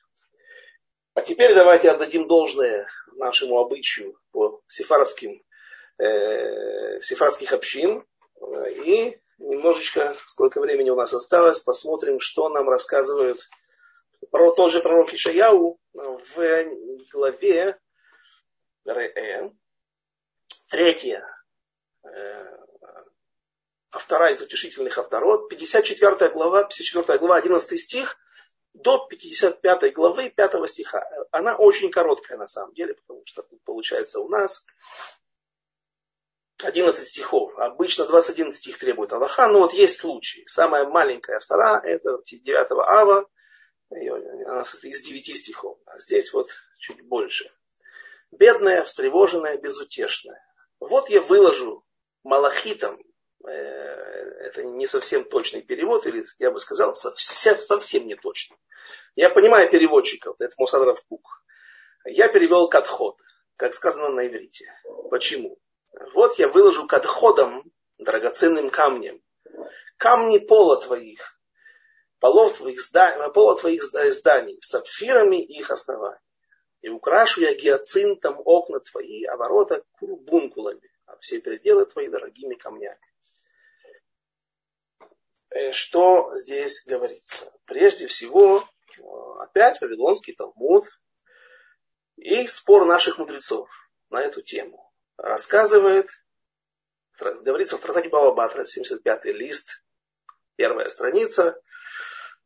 А теперь давайте отдадим должное нашему обычаю по сефардским, э, сефардских общин и немножечко, сколько времени у нас осталось, посмотрим, что нам рассказывают про тот же пророк Ишаяу в главе Ре, третья, э, автора из утешительных авторот, 54 глава, 54 глава, 11 стих, до 55 главы 5 стиха. Она очень короткая на самом деле, потому что получается у нас 11 стихов. Обычно 21 стих требует Аллаха, но вот есть случаи. Самая маленькая автора, это 9 ава, Она состоит из девяти стихов. А здесь вот чуть больше. Бедная, встревоженная, безутешная. Вот я выложу малахитом, э, это не совсем точный перевод, или я бы сказал, совсем, совсем не точный. Я понимаю переводчиков, это Мусадров Кук. Я перевел кадход, как сказано на иврите. Почему? Вот я выложу кадходом, драгоценным камнем, камни пола твоих, полов твоих зданий, пола твоих зданий, сапфирами их оснований. И украшу я гиацинтом окна твои, а ворота бункулами, а все пределы твои дорогими камнями. Э, что здесь говорится? Прежде всего, э, опять Вавилонский Талмуд и спор наших мудрецов на эту тему рассказывает, говорится в Тратаке Баба Батра, 75-й лист, первая страница,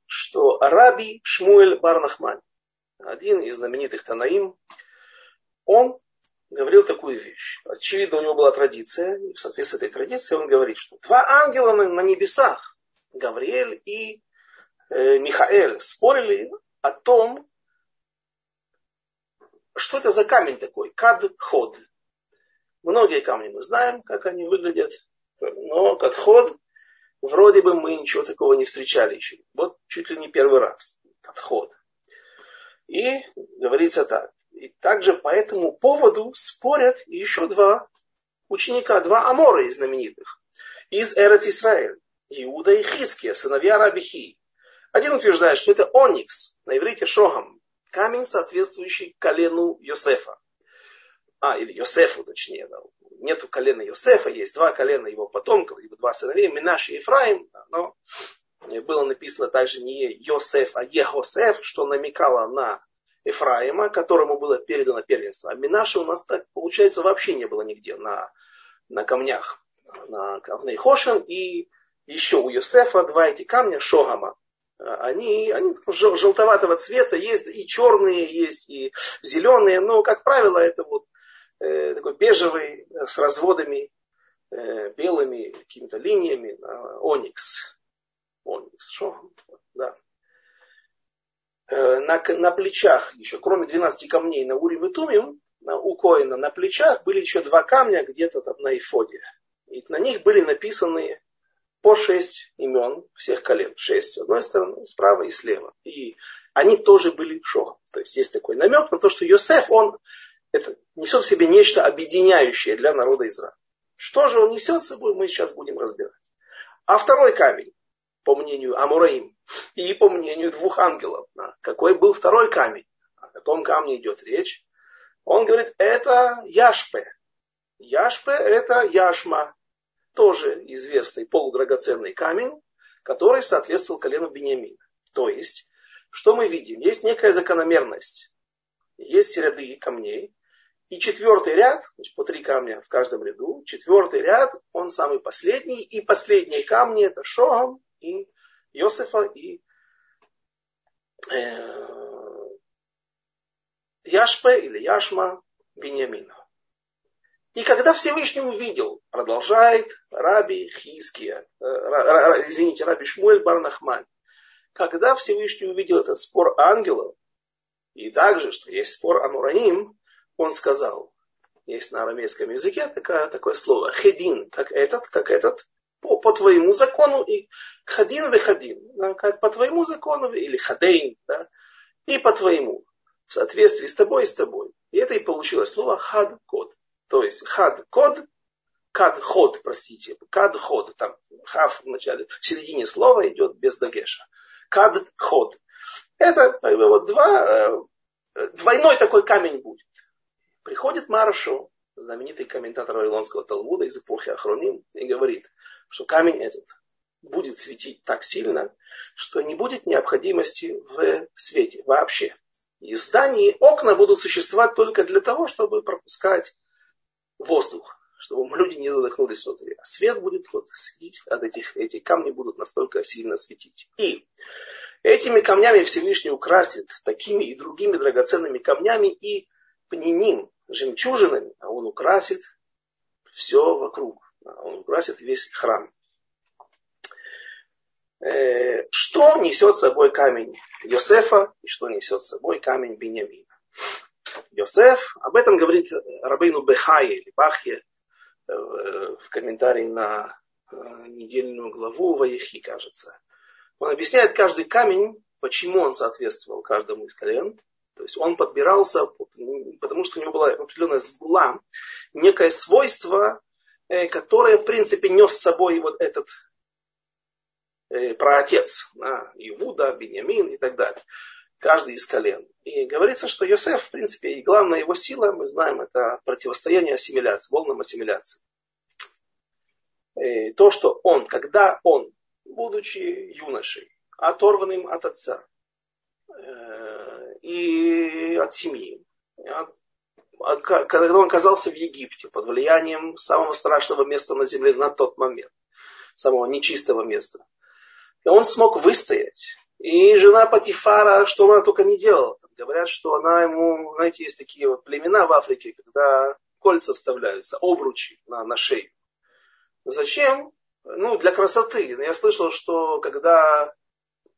что Раби Шмуэль Барнахман, один из знаменитых Танаим, он говорил такую вещь. Очевидно, у него была традиция, и в соответствии с этой традицией он говорит, что два ангела на, на небесах, Гавриэль и э, Михаэль, спорили о том, что это за камень такой, кадход. Многие камни мы знаем, как они выглядят, но кадход вроде бы мы ничего такого не встречали еще. Вот чуть ли не первый раз. Кадход. И говорится так. И также по этому поводу спорят еще два ученика, два амора из знаменитых. Из Эрец Исраэль. Иуда и Хиския, сыновья Рабихи. Один утверждает, что это оникс, на иврите шохам, камень, соответствующий колену Йосефа. А, или Йосефу, точнее. Да. Нету колена Йосефа, есть два колена его потомков, либо два сыновей, Минаш и Ефраим, но было написано также не Йосеф, а Ехосеф, что намекало на Ефраима, которому было передано первенство. А Минаша у нас так, получается, вообще не было нигде на, на камнях. На камне Хошин и еще у Йосефа два эти камня Шогама. Они, они желтоватого цвета, есть и черные, есть и зеленые, но, как правило, это вот э, такой бежевый с разводами э, белыми какими-то линиями, э, оникс. Оникс, Шогам, да. Э, на, на плечах еще, кроме 12 камней на Урим и Тумим, на, у Коина на плечах были еще два камня где-то там на Ифоде. И на них были написаны по шесть имен всех колен. Шесть с одной стороны, справа и слева. И они тоже были шо. То есть есть такой намек на то, что Йосеф, он это, несет в себе нечто объединяющее для народа Израиля. Что же он несет с собой, мы сейчас будем разбирать. А второй камень, по мнению Амураим, и по мнению двух ангелов. Какой был второй камень? О каком камне идет речь? Он говорит, это Яшпе. Яшпе это Яшма, тоже известный полудрагоценный камень, который соответствовал колену Бениамина. То есть, что мы видим? Есть некая закономерность. Есть ряды камней. И четвертый ряд, значит, по три камня в каждом ряду, четвертый ряд, он самый последний. И последние камни это Шоам и Йосефа и э, Яшпе или Яшма Бениамина. И когда Всевышний увидел, продолжает Раби Хиския, э, извините, Раби Шмуэль Барнахман, когда Всевышний увидел этот спор ангелов, и также, что есть спор Амураим, он сказал, есть на арамейском языке такое, такое слово, хедин, как этот, как этот, по, по твоему закону, и хадин ве хадин, да, как по твоему закону, или хадейн, да, и по твоему, в соответствии с тобой и с тобой. И это и получилось слово хад-код. То есть хад код, кад ход, простите, кад ход, там хав в начале, в середине слова идет без дагеша. Кад ход. Это вот два, э, двойной такой камень будет. Приходит Маршу, знаменитый комментатор Вавилонского Талмуда из эпохи Ахроним, и говорит, что камень этот будет светить так сильно, что не будет необходимости в свете вообще. И здания, окна будут существовать только для того, чтобы пропускать воздух, чтобы люди не задохнулись внутри. А свет будет вот светить от этих, эти камни будут настолько сильно светить. И этими камнями Всевышний украсит такими и другими драгоценными камнями и пниним, жемчужинами, а он украсит все вокруг. Он украсит весь храм. Э, что несет с собой камень Йосефа и что несет с собой камень Беньямина. Йосеф, об этом говорит Рабейну Бехае или Бахье э, в комментарии на э, недельную главу Ваехи, кажется. Он объясняет каждый камень, почему он соответствовал каждому из колен. То есть он подбирался, потому что у него была определенная сгула, некое свойство, э, которое, в принципе, нес с собой вот этот э, праотец, да, Иуда, Беньямин и так далее. Каждый из колен. И говорится, что Йосеф, в принципе, и главная его сила, мы знаем, это противостояние ассимиляции, волнам ассимиляции. И то, что он, когда он, будучи юношей, оторванным от отца э, и от семьи, когда он оказался в Египте под влиянием самого страшного места на земле на тот момент, самого нечистого места, и он смог выстоять. И жена Патифара, что она только не делала. Говорят, что она ему, знаете, есть такие вот племена в Африке, когда кольца вставляются, обручи на, на шею. Зачем? Ну, для красоты. Я слышал, что когда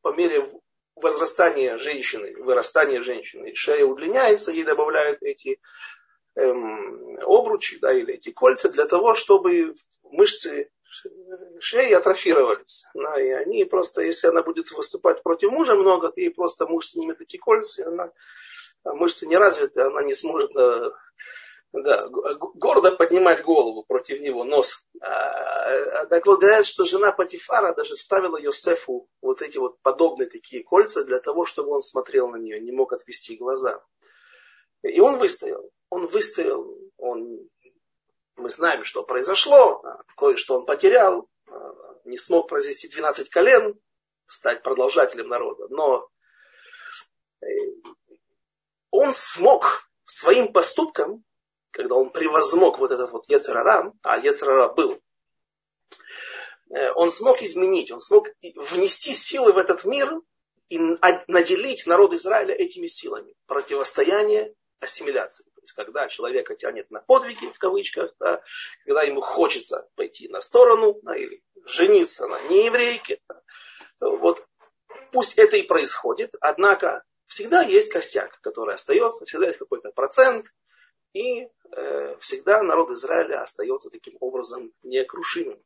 по мере возрастания женщины, вырастания женщины, шея удлиняется, ей добавляют эти эм, обручи, да, или эти кольца для того, чтобы мышцы шеи атрофировались. Да, и они просто, если она будет выступать против мужа много, то ей просто муж снимет эти кольца, и она, а мышцы не развиты, она не сможет э, да, гордо поднимать голову против него, нос. А, так вот, говорят, что жена Патифара даже ставила Йосефу вот эти вот подобные такие кольца для того, чтобы он смотрел на нее, не мог отвести глаза. И он выстоял. Он выстоял, он мы знаем, что произошло, кое-что он потерял, не смог произвести 12 колен, стать продолжателем народа, но э, он смог своим поступком, когда он превозмог вот этот вот Ецерара, а Ецерара был, э, он смог изменить, он смог внести силы в этот мир и наделить народ Израиля этими силами. Противостояние, ассимиляции есть когда человека тянет на подвиги, в кавычках, да, когда ему хочется пойти на сторону да, или жениться на нееврейке. Да, вот пусть это и происходит, однако всегда есть костяк, который остается, всегда есть какой-то процент, и э, всегда народ Израиля остается таким образом неокрушимым.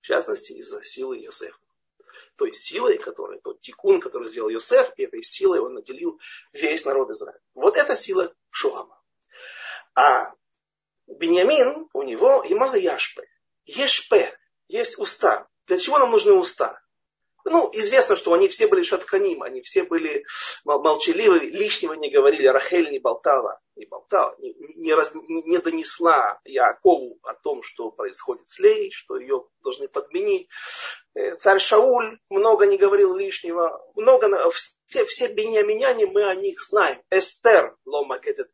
В частности, из-за силы Иосифа той силой, которая, тот тикун, который сделал Йосеф, и этой силой он наделил весь народ Израиля. Вот эта сила Шуама. А Беньямин, у него Имаза Яшпе. Ешпе. Есть уста. Для чего нам нужны уста? Ну, известно, что они все были шатканим, они все были молчаливы, лишнего не говорили, Рахель не болтала, не болтала, не, не, раз, не донесла Якову о том, что происходит с Лей, что ее должны подменить. Э, царь Шауль много не говорил лишнего, много, все, все беньяминяне, мы о них знаем. Эстер, лома это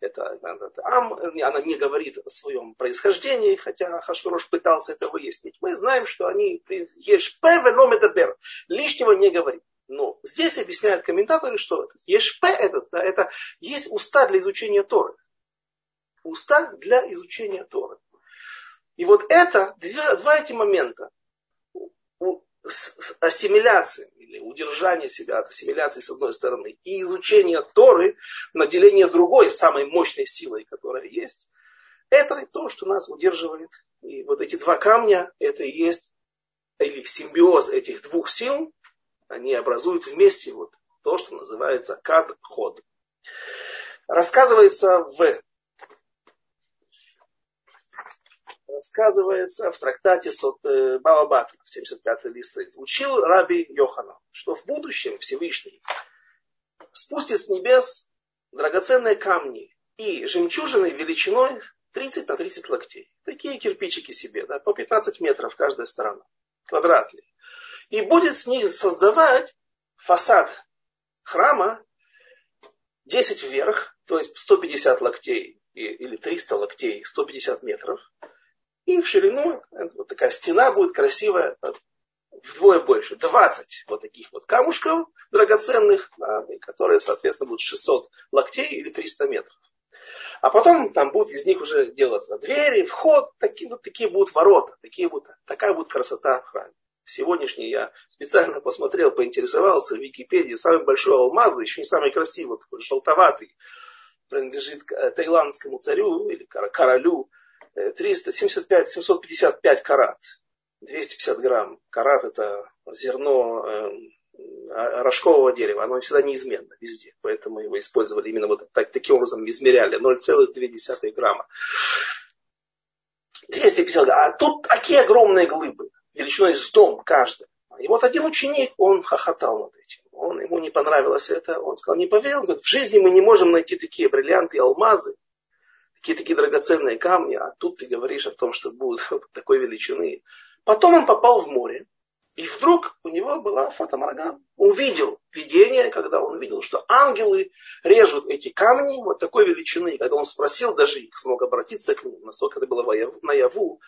это, это Ам, она не говорит о своем происхождении, хотя Хашвирош пытался это выяснить. Мы знаем, что они ешпе ведомедабер, лишнего не говорит. Но здесь объясняют комментаторы, что ешпе это, да, это есть уста для изучения Торы. Уста для изучения Торы. И вот это, два, два эти момента, ассимиляции или удержание себя от ассимиляции с одной стороны и изучение Торы, наделение другой самой мощной силой, которая есть, это то, что нас удерживает. И вот эти два камня, это и есть, или симбиоз этих двух сил, они образуют вместе вот то, что называется кад-ход. Рассказывается в рассказывается в трактате Сот, э, Баобат, 75-й лист учил Раби Йохана, что в будущем Всевышний спустит с небес драгоценные камни и жемчужины величиной 30 на 30 локтей. Такие кирпичики себе, да, по 15 метров каждая сторона, квадратные. И будет с них создавать фасад храма 10 вверх, то есть 150 локтей или 300 локтей, 150 метров, и в ширину вот такая стена будет красивая, вдвое больше. 20 вот таких вот камушков драгоценных, которые, соответственно, будут 600 локтей или 300 метров. А потом там будут из них уже делаться двери, вход, такие, вот такие будут ворота, такие будут, такая будет красота в храме. Сегодняшний я специально посмотрел, поинтересовался в Википедии. Самый большой алмаз, еще не самый красивый, такой желтоватый, принадлежит таиландскому царю или королю. 375, 755 карат. 250 грамм. Карат это зерно эм, рожкового дерева, оно всегда неизменно везде. Поэтому его использовали именно вот так, таким образом измеряли. 0,2 грамма. 250 грамм. А тут такие огромные глыбы, величиной с дом каждый. И вот один ученик, он хохотал над этим. Он, ему не понравилось это. Он сказал, не поверил. Говорит, в жизни мы не можем найти такие бриллианты, алмазы, такие такие драгоценные камни, а тут ты говоришь о том, что будут [laughs] такой величины. Потом он попал в море. И вдруг у него была фотоморгана. Увидел видение, когда он видел, что ангелы режут эти камни вот такой величины. Когда он спросил даже их, смог обратиться к ним, насколько это было наяву,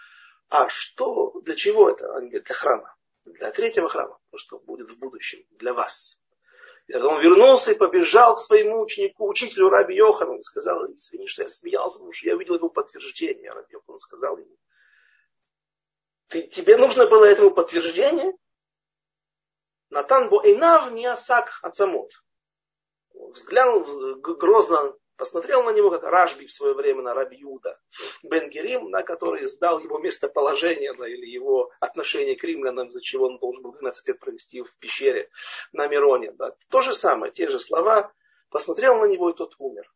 а что, для чего это? Они говорят, для храма. Для третьего храма, то, что будет в будущем, для вас. Он вернулся и побежал к своему ученику, учителю Раби Йохану, и сказал, извини, что я смеялся, потому что я видел его подтверждение. Раби Йохан сказал ему, ты, тебе нужно было этому подтверждение? Натан эйнав не асак ацамот. Взглянул грозно, посмотрел на него, как Рашби в свое время на Рабиуда Бен Герим, на который сдал его местоположение да, или его отношение к римлянам, за чего он должен был 12 лет провести в пещере на Мироне. Да. То же самое, те же слова. Посмотрел на него, и тот умер.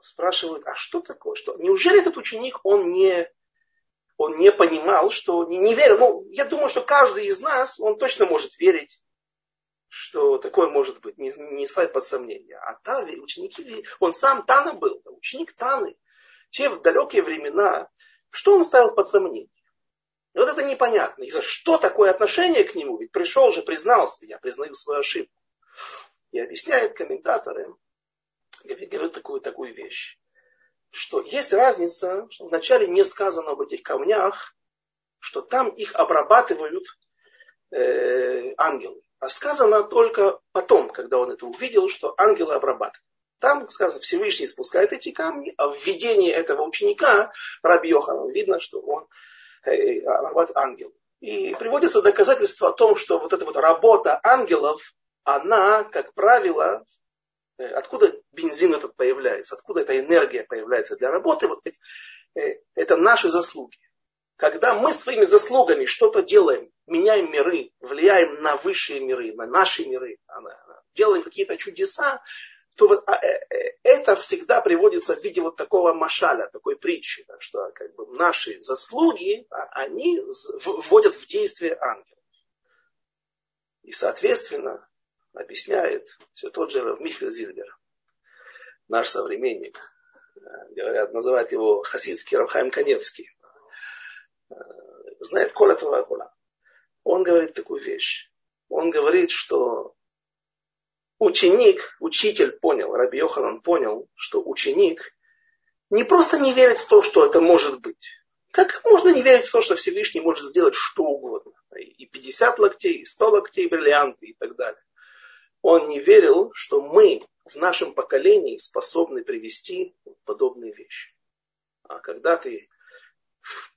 Спрашивают, а что такое? Что? Неужели этот ученик, он не он не понимал, что не, не верил. Ну, я думаю, что каждый из нас, он точно может верить, что такое может быть, не, не ставить под сомнение. А та, ученики, он сам Тана был, ученик Таны. Те в далекие времена, что он ставил под сомнение? И вот это непонятно. И за что такое отношение к нему? Ведь пришел же, признался, я признаю свою ошибку. И объясняет комментаторы, говорят такую, такую вещь что есть разница, что вначале не сказано об этих камнях, что там их обрабатывают э, ангелы. А сказано только потом, когда он это увидел, что ангелы обрабатывают. Там, сказано, Всевышний спускает эти камни, а в видении этого ученика, Раби Йохана, видно, что он э, обрабатывает ангел. И приводится доказательство о том, что вот эта вот работа ангелов, она, как правило, Э, откуда бензин этот появляется, откуда эта энергия появляется для работы, вот э, это наши заслуги. Когда мы своими заслугами что-то делаем, меняем миры, влияем на высшие миры, на наши миры, делаем какие-то чудеса, то вот а, э, это всегда приводится в виде вот такого машаля, такой притчи, что как бы наши заслуги, а, они вводят в действие ангелов. И, соответственно, объясняет все тот же Равмихель Зильбер, наш современник. Говорят, называют его хасидский Равхайм Каневский. Знает Коля Твоя Коля. Он говорит такую вещь. Он говорит, что ученик, учитель понял, Раби Йоханан понял, что ученик не просто не верит в то, что это может быть. Как можно не верить в то, что Всевышний может сделать что угодно? И 50 локтей, и 100 локтей бриллианты и так далее он не верил, что мы в нашем поколении способны привести подобные вещи. А когда ты,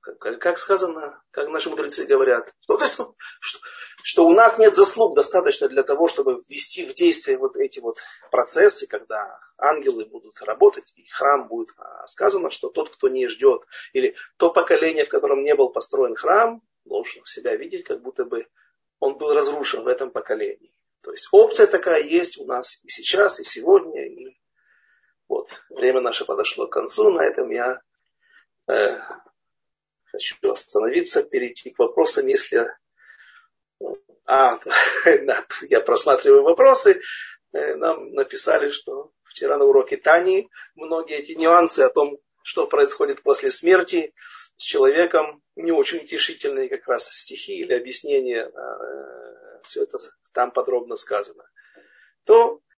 как сказано, как наши мудрецы говорят, что, что, что у нас нет заслуг достаточно для того, чтобы ввести в действие вот эти вот процессы, когда ангелы будут работать, и храм будет а сказано, что тот, кто не ждет, или то поколение, в котором не был построен храм, должен себя видеть, как будто бы он был разрушен в этом поколении. То есть опция такая есть у нас и сейчас, и сегодня. И вот, время наше подошло к концу. На этом я э, хочу остановиться, перейти к вопросам, если... А, [laughs] да, я просматриваю вопросы. Э, нам написали, что вчера на уроке Тани многие эти нюансы о том, что происходит после смерти с человеком, не очень утешительные как раз стихи или объяснения, э, все это там подробно сказано, то